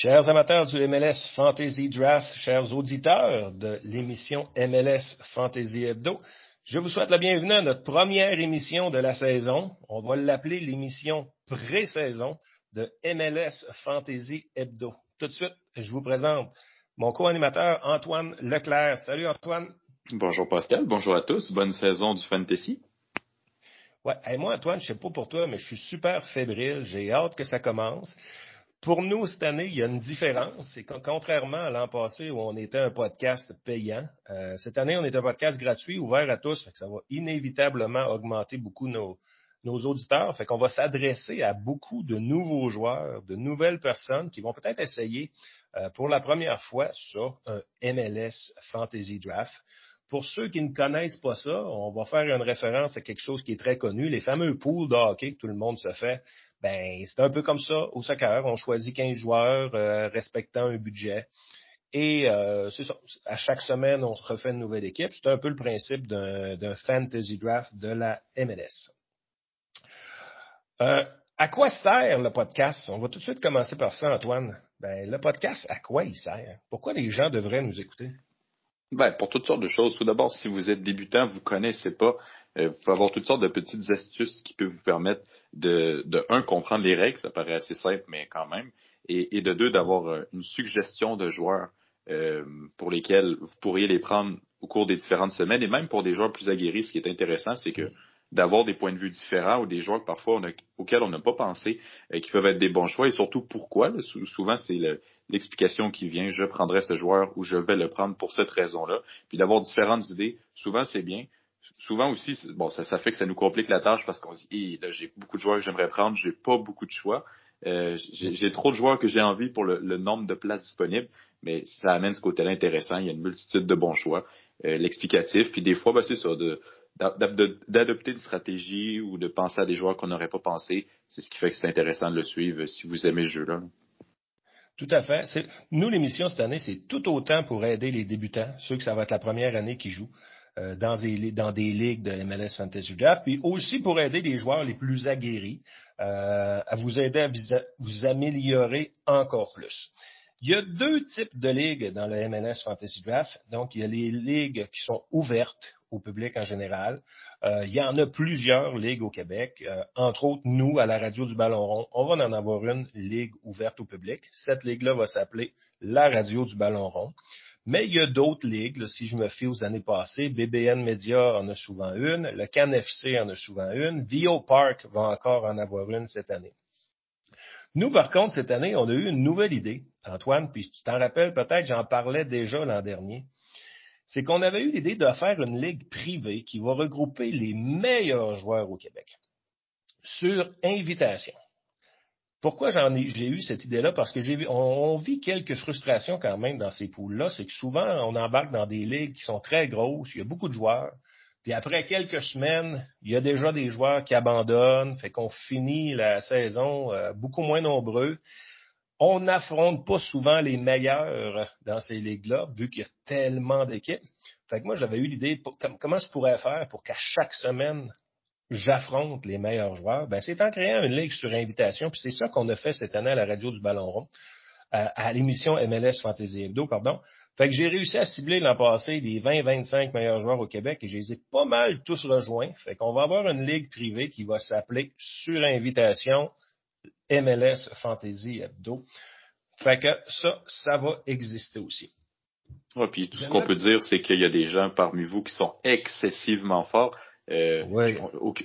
Chers amateurs du MLS Fantasy Draft, chers auditeurs de l'émission MLS Fantasy Hebdo, je vous souhaite la bienvenue à notre première émission de la saison. On va l'appeler l'émission pré-saison de MLS Fantasy Hebdo. Tout de suite, je vous présente mon co-animateur Antoine Leclerc. Salut Antoine. Bonjour Pascal, bonjour à tous. Bonne saison du Fantasy. Ouais, et moi Antoine, je sais pas pour toi, mais je suis super fébrile. J'ai hâte que ça commence. Pour nous, cette année, il y a une différence. C'est que contrairement à l'an passé où on était un podcast payant, euh, cette année, on est un podcast gratuit, ouvert à tous. Fait que ça va inévitablement augmenter beaucoup nos, nos auditeurs. Fait qu'on va s'adresser à beaucoup de nouveaux joueurs, de nouvelles personnes qui vont peut-être essayer euh, pour la première fois sur un MLS Fantasy Draft. Pour ceux qui ne connaissent pas ça, on va faire une référence à quelque chose qui est très connu, les fameux pools de hockey que tout le monde se fait ben, c'est un peu comme ça au soccer. On choisit 15 joueurs euh, respectant un budget. Et euh, c'est ça. À chaque semaine, on se refait une nouvelle équipe. C'est un peu le principe d'un fantasy draft de la MLS. Euh, à quoi sert le podcast? On va tout de suite commencer par ça, Antoine. Ben, le podcast, à quoi il sert? Pourquoi les gens devraient nous écouter? Ben, pour toutes sortes de choses. Tout d'abord, si vous êtes débutant, vous connaissez pas vous pouvez avoir toutes sortes de petites astuces qui peuvent vous permettre de, de un, comprendre les règles, ça paraît assez simple, mais quand même, et, de deux, d'avoir euh, une suggestion de joueurs euh, pour lesquels vous pourriez les prendre au cours des différentes semaines, et même pour des joueurs plus aguerris, ce qui est intéressant, c'est que d'avoir des points de vue différents ou des joueurs que parfois auxquels on n'a pas pensé, qui peuvent être des bons choix, et surtout pourquoi? souvent, c'est l'explication qui vient, je prendrai ce joueur ou je vais le prendre pour cette raison-là. Puis d'avoir différentes idées, souvent c'est bien souvent aussi, bon, ça, fait que ça nous complique la tâche parce qu'on se dit, là, j'ai beaucoup de joueurs que j'aimerais prendre, j'ai pas beaucoup de choix. Euh, j'ai trop de joueurs que j'ai envie pour le, nombre de places disponibles, mais ça amène ce côté-là intéressant. Il y a une multitude de bons choix, euh, l'explicatif, puis des fois, ben, c'est ça, d'adopter une stratégie ou de penser à des joueurs qu'on n'aurait pas pensé. C'est ce qui fait que c'est intéressant de le suivre si vous aimez le jeu-là. Tout à fait. Nous, l'émission cette année, c'est tout autant pour aider les débutants, ceux que ça va être la première année qui jouent. Euh, dans, des, dans des ligues de MLS Fantasy Draft, puis aussi pour aider les joueurs les plus aguerris euh, à vous aider à vous, améliorer encore plus. Il y a deux types de ligues dans le MLS Fantasy Draft. Donc, il y a les ligues qui sont ouvertes au public en général. Euh, il y en a plusieurs ligues au Québec. entre autres, nous, à la Radio du Ballon Rond, on va en avoir une ligue ouverte au public. Cette ligue-là va s'appeler la Radio du Ballon Rond. Mais il y a d'autres ligues, si je me fie aux années passées. BBN Media en a souvent une, le CanFC en a souvent une, VO Park va encore en avoir une cette année. Nous, par contre, cette année, on a eu une nouvelle idée, Antoine, puis tu t'en rappelles peut-être, j'en parlais déjà l'an dernier. C'est qu'on avait eu l'idée de faire une ligue privée qui va regrouper les meilleurs joueurs au Québec sur invitation. Pourquoi j'ai eu cette idée-là? Parce que j'ai vu, on, vit quelques frustrations quand même dans ces poules-là. C'est que souvent, on embarque dans des ligues qui sont très grosses, il y a beaucoup de joueurs. Puis après quelques semaines, il y a déjà des joueurs qui abandonnent, fait qu'on finit la saison euh, beaucoup moins nombreux. On n'affronte pas souvent les meilleurs dans ces ligues-là, vu qu'il y a tellement d'équipes. Fait que moi, j'avais eu l'idée, comment je pourrais faire pour qu'à chaque semaine, j'affronte les meilleurs joueurs, ben, c'est en créant une ligue sur invitation, puis c'est ça qu'on a fait cette année à la radio du Ballon Rond, à, l'émission MLS Fantasy Hebdo, pardon. Fait que j'ai réussi à cibler l'an passé les 20-25 meilleurs joueurs au Québec et je les ai pas mal tous rejoints. Fait qu'on va avoir une ligue privée qui va s'appeler sur invitation MLS Fantasy Hebdo. Fait que ça, ça va exister aussi. Ouais, puis tout ce qu'on peut dire, c'est qu'il y a des gens parmi vous qui sont excessivement forts. Euh,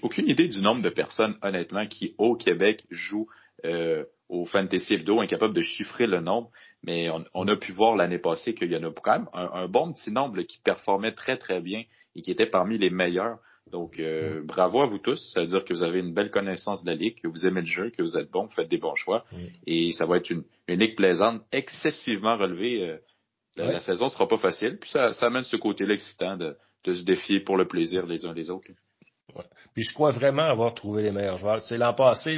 aucune idée du nombre de personnes, honnêtement, qui au Québec jouent euh, au Fantasy Hebdo, incapable de chiffrer le nombre, mais on, a pu voir l'année passée qu'il y en a quand même un, bon petit nombre qui performait très très bien et qui était parmi les meilleurs. Donc, euh, mm. bravo à vous tous. Ça veut dire que vous avez une belle connaissance de la ligue, que vous aimez le jeu, que vous êtes bon, que vous faites des bons choix. Mm. Et ça va être une, ligue plaisante, excessivement relevée. la, saison sera pas facile. Puis ça, ça amène ce côté-là excitant de, de se défier pour le plaisir les uns des autres. Puis je crois vraiment avoir trouvé les meilleurs joueurs. C'est l'an passé,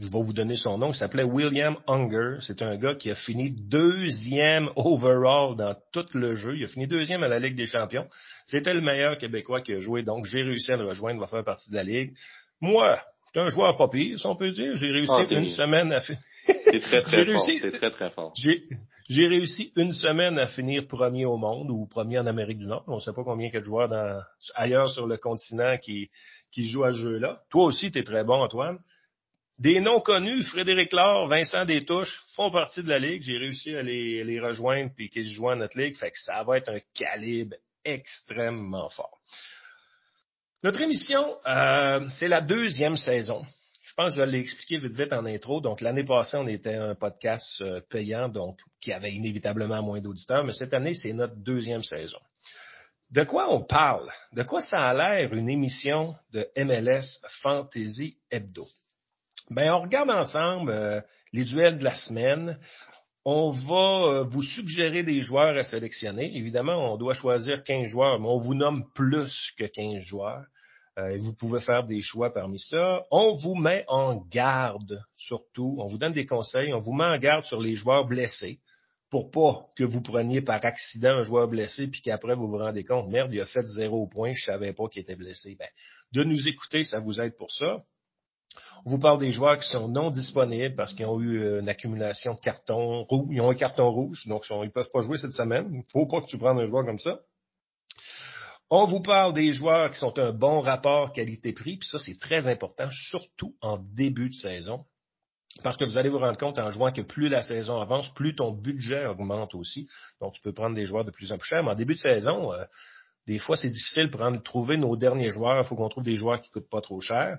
je vais vous donner son nom, il s'appelait William Unger. C'est un gars qui a fini deuxième overall dans tout le jeu. Il a fini deuxième à la Ligue des Champions. C'était le meilleur Québécois qui a joué, donc j'ai réussi à le rejoindre, il va faire partie de la Ligue. Moi, j'étais un joueur pas pire, si on peut dire. J'ai réussi ah, une semaine à T'es très, très fort. T'es très, très fort. J'ai réussi une semaine à finir premier au monde ou premier en Amérique du Nord. On ne sait pas combien il y a de joueurs dans, ailleurs sur le continent qui, qui jouent à ce jeu-là. Toi aussi, tu es très bon, Antoine. Des noms connus, Frédéric Laure, Vincent Détouche, font partie de la Ligue. J'ai réussi à les, les rejoindre puis qu'ils joignent à notre Ligue. Fait que ça va être un calibre extrêmement fort. Notre émission, euh, c'est la deuxième saison. Je pense que je l'ai expliqué vite vite en intro. Donc, l'année passée, on était un podcast euh, payant, donc qui avait inévitablement moins d'auditeurs, mais cette année, c'est notre deuxième saison. De quoi on parle? De quoi ça a l'air une émission de MLS Fantasy Hebdo? Ben, on regarde ensemble euh, les duels de la semaine. On va vous suggérer des joueurs à sélectionner. Évidemment, on doit choisir 15 joueurs, mais on vous nomme plus que 15 joueurs. Euh, vous pouvez faire des choix parmi ça. On vous met en garde, surtout. On vous donne des conseils. On vous met en garde sur les joueurs blessés pour pas que vous preniez par accident un joueur blessé puis qu'après vous vous rendez compte, merde, il a fait zéro point, je savais pas qu'il était blessé. Ben, de nous écouter, ça vous aide pour ça. On vous parle des joueurs qui sont non disponibles parce qu'ils ont eu une accumulation de cartons rouges. Ils ont un carton rouge, donc ils peuvent pas jouer cette semaine. Faut pas que tu prennes un joueur comme ça. On vous parle des joueurs qui sont un bon rapport qualité-prix, puis ça, c'est très important, surtout en début de saison. Parce que vous allez vous rendre compte en jouant que plus la saison avance, plus ton budget augmente aussi. Donc, tu peux prendre des joueurs de plus en plus chers. Mais en début de saison, euh, des fois, c'est difficile de trouver nos derniers joueurs. Il faut qu'on trouve des joueurs qui ne coûtent pas trop cher.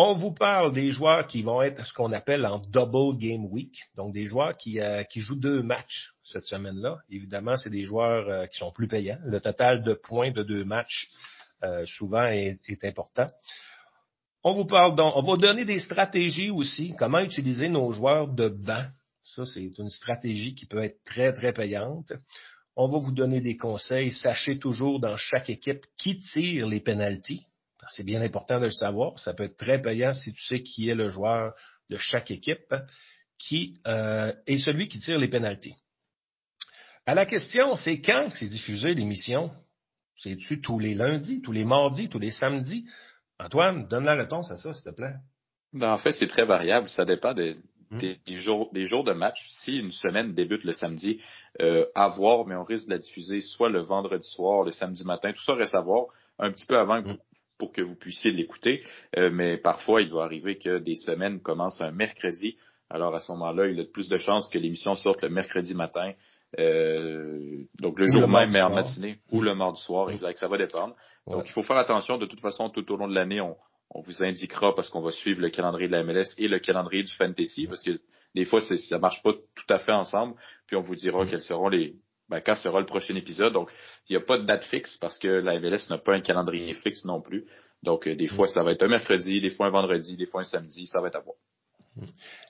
On vous parle des joueurs qui vont être ce qu'on appelle en double game week, donc des joueurs qui, euh, jouent deux matchs cette semaine-là. Évidemment, c'est des joueurs euh, qui sont plus payants. Le total de points de deux matchs euh, souvent est, important. On vous parle donc, on va donner des stratégies aussi, comment utiliser nos joueurs de banc. Ça, c'est une stratégie qui peut être très, très payante. On va vous donner des conseils. Sachez toujours dans chaque équipe qui tire les pénalties. C'est bien important de le savoir. Ça peut être très payant si tu sais qui est le joueur de chaque équipe qui euh, est celui qui tire les pénalties. À la question, c'est quand c'est diffusé l'émission? C'est-tu tous les lundis, tous les mardis, tous les samedis? Antoine, donne la réponse à ça, s'il te plaît. Ben, en fait, c'est très variable. Ça dépend des, des, jours, des jours de match. Si une semaine débute le samedi, euh, à voir, mais on risque de la diffuser soit le vendredi soir, le samedi matin, tout ça reste à voir un petit peu avant Hmm. Pour que vous puissiez l'écouter. Euh, mais parfois, il doit arriver que des semaines commencent un mercredi. Alors à ce moment-là, il y a plus de chances que l'émission sorte le mercredi matin. Euh, donc le Ou jour le même, mais en matinée, ou le mardi soir, exact, ça va dépendre. Donc il faut faire attention. De toute façon, tout au long de l'année, on, on vous indiquera parce qu'on va suivre le calendrier de la MLS et le calendrier du fantasy parce que des fois ça marche pas tout à fait ensemble. Puis on vous dira quels seront les ben, quand sera le prochain épisode. Donc il n'y a pas de date fixe parce que la MLS n'a pas un calendrier fixe non plus. Donc euh, des fois ça va être un mercredi, des fois un vendredi, des fois un samedi, ça va être à voir.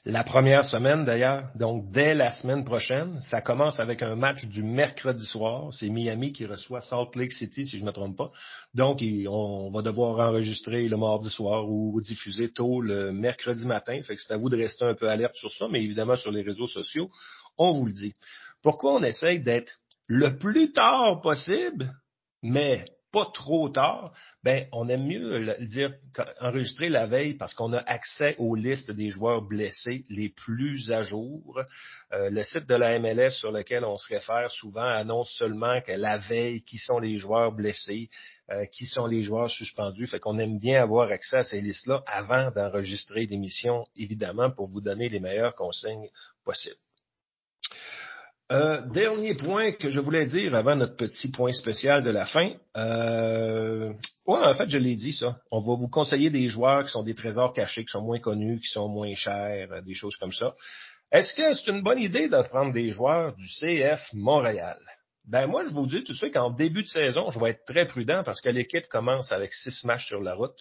La première semaine, d'ailleurs, donc dès la semaine prochaine, ça commence avec un match du mercredi soir. C'est Miami qui reçoit Salt Lake City, si je ne me trompe pas. Donc, on va devoir enregistrer le mardi soir ou diffuser tôt le mercredi matin. Fait que c'est à vous de rester un peu alerte sur ça, mais évidemment sur les réseaux sociaux, on vous le dit. Pourquoi on essaye d'être le plus tard possible, mais pas trop tard, ben, on aime mieux le dire enregistrer la veille parce qu'on a accès aux listes des joueurs blessés les plus à jour. Euh, le site de la MLS sur lequel on se réfère souvent annonce seulement que la veille, qui sont les joueurs blessés, euh, qui sont les joueurs suspendus. Fait qu'on aime bien avoir accès à ces listes-là avant d'enregistrer l'émission, évidemment, pour vous donner les meilleures consignes possibles. Euh, dernier point que je voulais dire avant notre petit point spécial de la fin. Euh, ouais, en fait, je l'ai dit ça. On va vous conseiller des joueurs qui sont des trésors cachés, qui sont moins connus, qui sont moins chers, euh, des choses comme ça. Est-ce que c'est une bonne idée de prendre des joueurs du CF Montréal? Ben moi, je vous dis tout de suite qu'en début de saison, je vais être très prudent parce que l'équipe commence avec six matchs sur la route.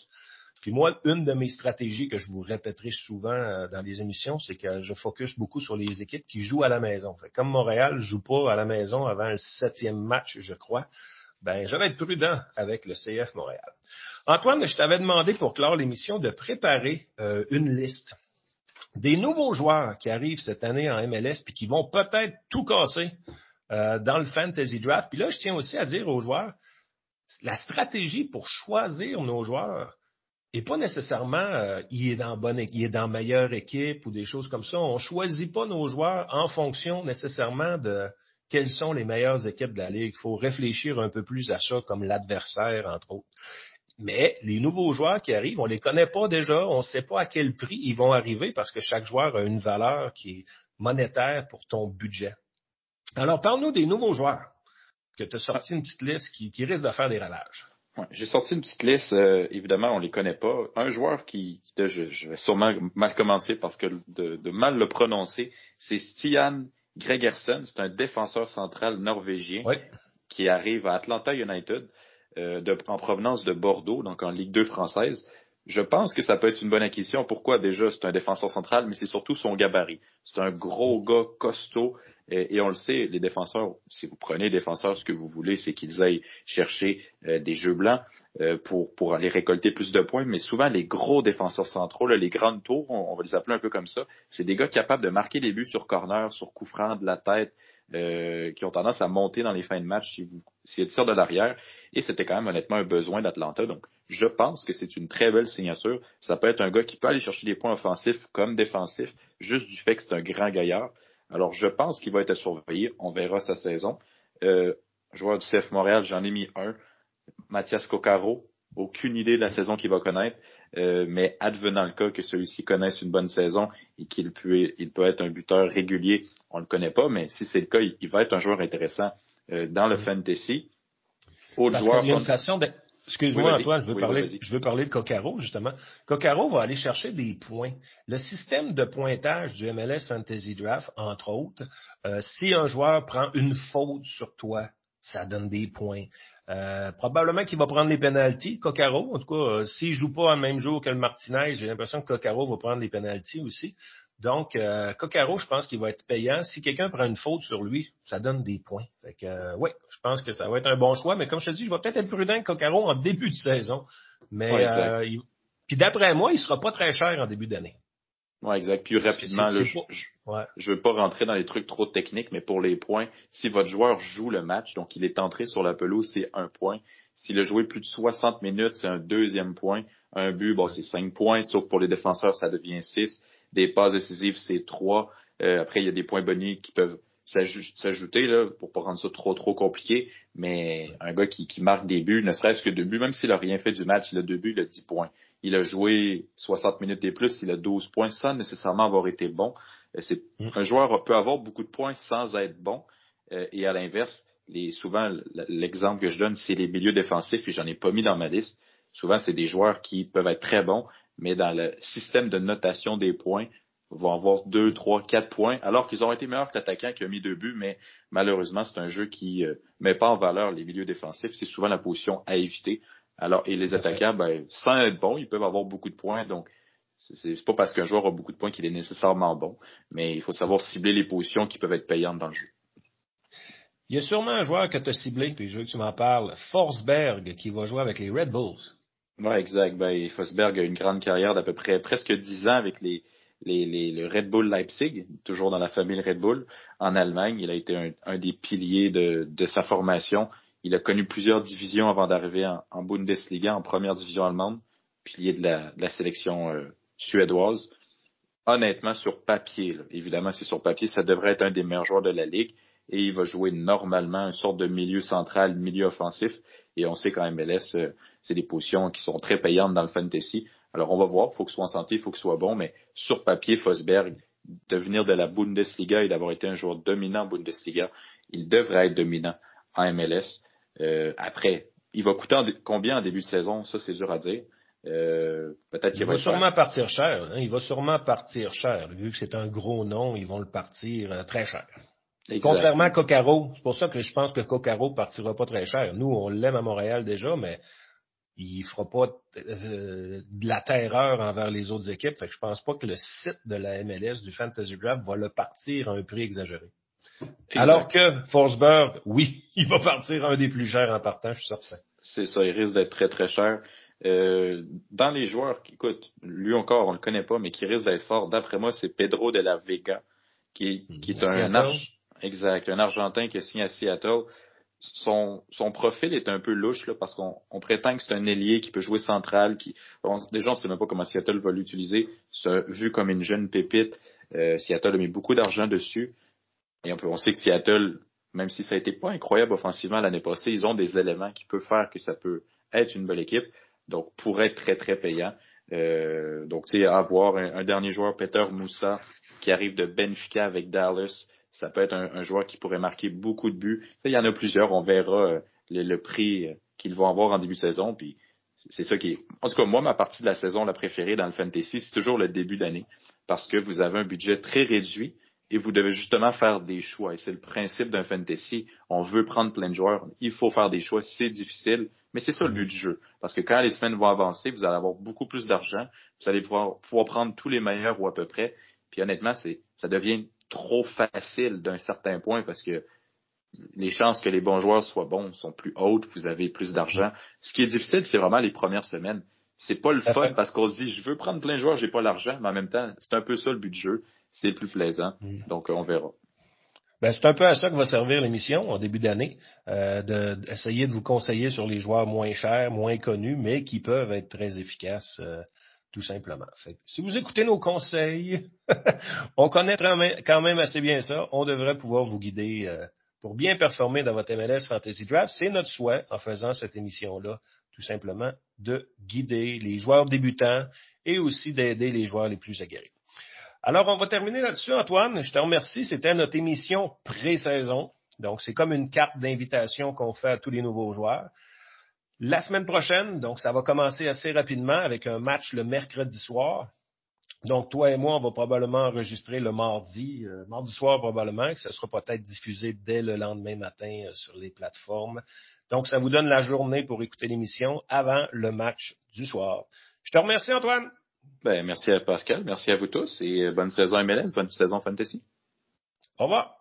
Puis moi, une de mes stratégies que je vous répéterai souvent euh, dans les émissions, c'est que je focus beaucoup sur les équipes qui jouent à la maison. Comme Montréal joue pas à la maison avant le septième match, je crois, ben je vais être prudent avec le CF Montréal. Antoine, je t'avais demandé pour clore l'émission de préparer euh, une liste des nouveaux joueurs qui arrivent cette année en MLS puis qui vont peut-être tout casser euh, dans le fantasy draft. Puis là, je tiens aussi à dire aux joueurs, la stratégie pour choisir nos joueurs et pas nécessairement euh, il est dans bonne il est dans meilleure équipe ou des choses comme ça. On choisit pas nos joueurs en fonction nécessairement de quelles sont les meilleures équipes de la ligue. Il faut réfléchir un peu plus à ça comme l'adversaire entre autres. Mais les nouveaux joueurs qui arrivent, on les connaît pas déjà, on ne sait pas à quel prix ils vont arriver parce que chaque joueur a une valeur qui est monétaire pour ton budget. Alors, parle-nous des nouveaux joueurs que tu as sorti une petite liste qui, qui risque de faire des ravages. J'ai sorti une petite liste, euh, évidemment, on les connaît pas. Un joueur qui, je, vais sûrement mal commencer parce que de, mal le prononcer, c'est Stian Gregersen. C'est un défenseur central norvégien qui arrive à Atlanta United euh, en provenance de Bordeaux, donc en Ligue 2 française. Je pense que ça peut être une bonne acquisition. Pourquoi? Déjà c'est un défenseur central, mais c'est surtout son gabarit. C'est un gros gars costaud et, on le sait, les défenseurs, si vous prenez défenseurs, ce que vous voulez, c'est qu'ils aillent chercher euh, des jeux blancs euh, pour, pour aller récolter plus de points. Mais souvent, les gros défenseurs centraux, les grandes tours, on, va les appeler un peu comme ça, c'est des gars capables de marquer des buts sur corner, sur coup franc, de la tête, euh, qui ont tendance à monter dans les fins de match si vous si tirent de l'arrière. Et c'était quand même honnêtement un besoin d'Atlanta. Donc, je pense que c'est une très belle signature. Ça peut être un gars qui peut aller chercher des points offensifs comme défensifs, juste du fait que c'est un grand gaillard. Alors, je pense qu'il va être surveillé. On verra sa saison. Euh, joueur du CF Montréal, j'en ai mis un. Mathias Coccaro. Aucune idée de la saison qu'il va connaître. Euh, mais advenant le cas que celui-ci connaisse une bonne saison et qu'il peut, il peut être un buteur régulier, on ne le connaît pas, mais si c'est le cas, il, va être un joueur intéressant euh, dans le mm. fantasy. Autre joueur, Excuse-moi, Antoine, je veux, parler, je veux parler de Coccaro, justement. Coccaro va aller chercher des points. Le système de pointage du MLS Fantasy Draft, entre autres, euh, si un joueur prend une faute sur toi, ça donne des points. Euh, probablement qu'il va prendre les pénalties, Coccaro. En tout cas, euh, s'il joue pas le même jour que le Martinez, j'ai l'impression que Coccaro va prendre les pénalties aussi. Donc, euh, Coccaro, je pense qu'il va être payant. Si quelqu'un prend une faute sur lui, ça donne des points. Fait que, euh, oui, je pense que ça va être un bon choix. Mais comme je te dis, je vais peut-être être prudent avec Coccaro en début de saison. Mais, euh, puis d'après moi, il sera pas très cher en début d'année. Oui, exact. Puis rapidement, je, je, veux pas rentrer dans les trucs trop techniques, mais pour les points, si votre joueur joue le match, donc il est entré sur la pelouse, c'est un point. S'il a joué plus de 60 minutes, c'est un deuxième point. Un but, bon, c'est cinq points, sauf pour les défenseurs, ça devient six des passes décisives, c'est trois. Euh, après, il y a des points bonus qui peuvent s'ajouter là pour pas rendre ça trop trop compliqué. Mais un gars qui, qui marque des buts, ne serait-ce que deux buts, même s'il a rien fait du match, il a deux buts, il a 10 points. Il a joué 60 minutes et plus, il a 12 points sans nécessairement avoir été bon. Euh, c'est mm. un joueur peut avoir beaucoup de points sans être bon. Euh, et à l'inverse, les, souvent l'exemple que je donne, c'est les milieux défensifs et j'en ai pas mis dans ma liste. Souvent, c'est des joueurs qui peuvent être très bons, mais dans le système de notation des points, vont avoir deux, trois, quatre points, alors qu'ils ont été meilleurs que l'attaquant qui a mis deux buts, mais malheureusement, c'est un jeu qui ne euh, met pas en valeur les milieux défensifs. C'est souvent la position à éviter. Alors, et les attaquants, ben, sans être bons, ils peuvent avoir beaucoup de points. Donc, c'est pas parce qu'un joueur a beaucoup de points qu'il est nécessairement bon, mais il faut savoir cibler les positions qui peuvent être payantes dans le jeu. Il y a sûrement un joueur que tu as ciblé, puis je veux que tu m'en parles, Forsberg, qui va jouer avec les Red Bulls. Oui, exact. Ben, Fosberg a une grande carrière d'à peu près presque dix ans avec les, les, les, le Red Bull Leipzig, toujours dans la famille Red Bull, en Allemagne. Il a été un, des piliers de, sa formation. Il a connu plusieurs divisions avant d'arriver en, en, Bundesliga, en première division allemande, pilier de la, de la sélection euh, suédoise. Honnêtement, sur papier, évidemment, c'est sur papier, ça devrait être un des meilleurs joueurs de la ligue et il va jouer normalement une sorte de milieu central, milieu offensif. Et on sait qu'en MLS, euh, c'est des positions qui sont très payantes dans le fantasy. Alors on va voir, il faut qu'il soit en santé, il faut qu'il soit bon, mais sur papier, Fosberg, de venir de la Bundesliga et d'avoir été un joueur dominant en Bundesliga, il devrait être dominant en MLS. Euh, après, il va coûter combien en début de saison? Ça, c'est dur à dire. Euh, peut-être qu'il va, sûrement partir cher. Hein. Il va sûrement partir cher. Vu que c'est un gros nom, ils vont le partir très cher. Contrairement à Coccaro, c'est pour ça que je pense que Coccaro partira pas très cher. Nous, on l'aime à Montréal déjà, mais il fera pas euh, de la terreur envers les autres équipes. Fait que je pense pas que le site de la MLS du Fantasy Draft va le partir à un prix exagéré. Alors que Forsberg, oui, il va partir un des plus chers en partant, je suis certain. C'est ça, il risque d'être très très cher. Euh, dans les joueurs, écoute, lui encore, on le connaît pas, mais qui risque d'être fort, d'après moi, c'est Pedro de la Vega, qui, qui est un, Exact. Un Argentin qui est signé à Seattle. son, son profil est un peu louche là, parce qu'on on prétend que c'est un ailier qui peut jouer central, qui bon, déjà on ne sait même pas comment Seattle va l'utiliser. Vu comme une jeune pépite. Euh, Seattle a mis beaucoup d'argent dessus. Et on, peut, on sait que Seattle, même si ça a été pas incroyable offensivement l'année passée, ils ont des éléments qui peuvent faire que ça peut être une bonne équipe. Donc, pourrait être très, très payant. Euh, donc, tu sais, avoir un, dernier joueur, Peter Moussa, qui arrive de Benfica avec Dallas, ça peut être un, joueur qui pourrait marquer beaucoup de buts. Il y en a plusieurs. On verra euh, le, prix euh, qu'ils vont avoir en début de saison. Puis c'est ça qui est. En tout cas, moi, ma partie de la saison la préférée dans le fantasy, c'est toujours le début d'année. Parce que vous avez un budget très réduit et vous devez justement faire des choix. Et c'est le principe d'un fantasy. On veut prendre plein de joueurs. Il faut faire des choix. C'est difficile. Mais c'est ça le but du jeu. Parce que quand les semaines vont avancer, vous allez avoir beaucoup plus d'argent. Vous allez pouvoir, pouvoir prendre tous les meilleurs ou à peu près. Puis honnêtement, c'est, ça devient trop facile d'un certain point parce que les chances que les bons joueurs soient bons sont plus hautes, vous avez plus d'argent. Ce qui est difficile, c'est vraiment les premières semaines. C'est pas le fun parce qu'on se dit je veux prendre plein de joueurs, j'ai pas l'argent, mais en même temps, c'est un peu ça le but du jeu. C'est plus plaisant. Mm. Donc on verra. Ben, c'est un peu à ça que va servir l'émission en début d'année, euh, d'essayer de, vous conseiller sur les joueurs moins chers, moins connus, mais qui peuvent être très efficaces euh, tout simplement. si vous écoutez nos conseils, on connaît quand même assez bien ça. On devrait pouvoir vous guider euh, pour bien performer dans votre MLS Fantasy Draft. C'est notre souhait en faisant cette émission-là, tout simplement, de guider les joueurs débutants et aussi d'aider les joueurs les plus aguerris. Alors, on va terminer là-dessus, Antoine. Je te remercie. C'était notre émission pré-saison. Donc, c'est comme une carte d'invitation qu'on fait à tous les nouveaux joueurs. La semaine prochaine, donc ça va commencer assez rapidement avec un match le mercredi soir. Donc toi et moi, on va probablement enregistrer le mardi, euh, mardi soir probablement, que ce sera peut-être diffusé dès le lendemain matin euh, sur les plateformes. Donc ça vous donne la journée pour écouter l'émission avant le match du soir. Je te remercie Antoine. Ben, merci à Pascal, merci à vous tous et euh, bonne saison MLS, bonne saison Fantasy. Au revoir.